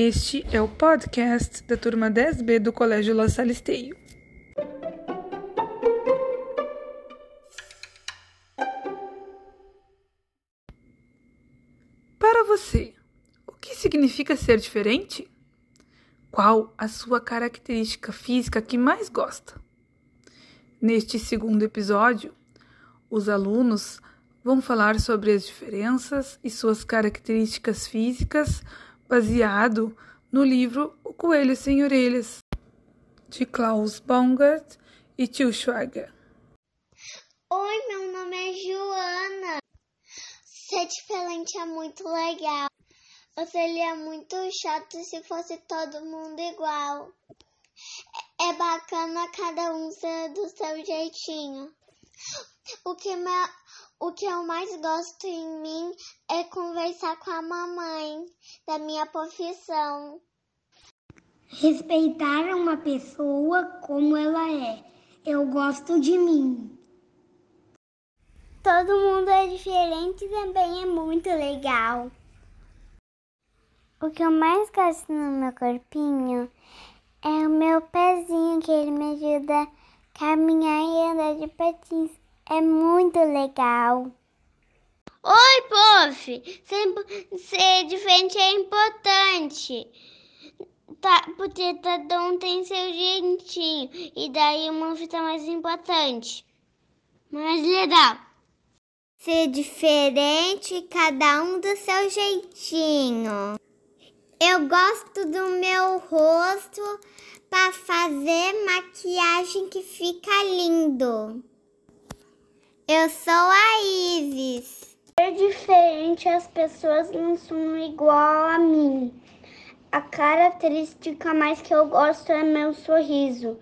Este é o podcast da turma 10B do Colégio La Salisteio. Para você, o que significa ser diferente? Qual a sua característica física que mais gosta? Neste segundo episódio, os alunos vão falar sobre as diferenças e suas características físicas baseado no livro O Coelho Sem Orelhas, de Klaus Baumgart e Til Schweiger. Oi, meu nome é Joana. Ser diferente é muito legal. Ou seria muito chato se fosse todo mundo igual. É bacana cada um ser do seu jeitinho. O que, me, o que eu mais gosto em mim é conversar com a mamãe da minha profissão. Respeitar uma pessoa como ela é. Eu gosto de mim. Todo mundo é diferente e também é muito legal. O que eu mais gosto no meu corpinho é o meu pezinho, que ele me ajuda a caminhar e andar de patins. É muito legal. Oi, prof! Ser, ser diferente é importante. Tá, porque cada um tem seu jeitinho. E daí uma fica mais importante. Mais legal. Ser diferente, cada um do seu jeitinho. Eu gosto do meu rosto para fazer maquiagem que fica lindo. Eu sou a Isis. Ser diferente, as pessoas não são igual a mim. A característica mais que eu gosto é meu sorriso.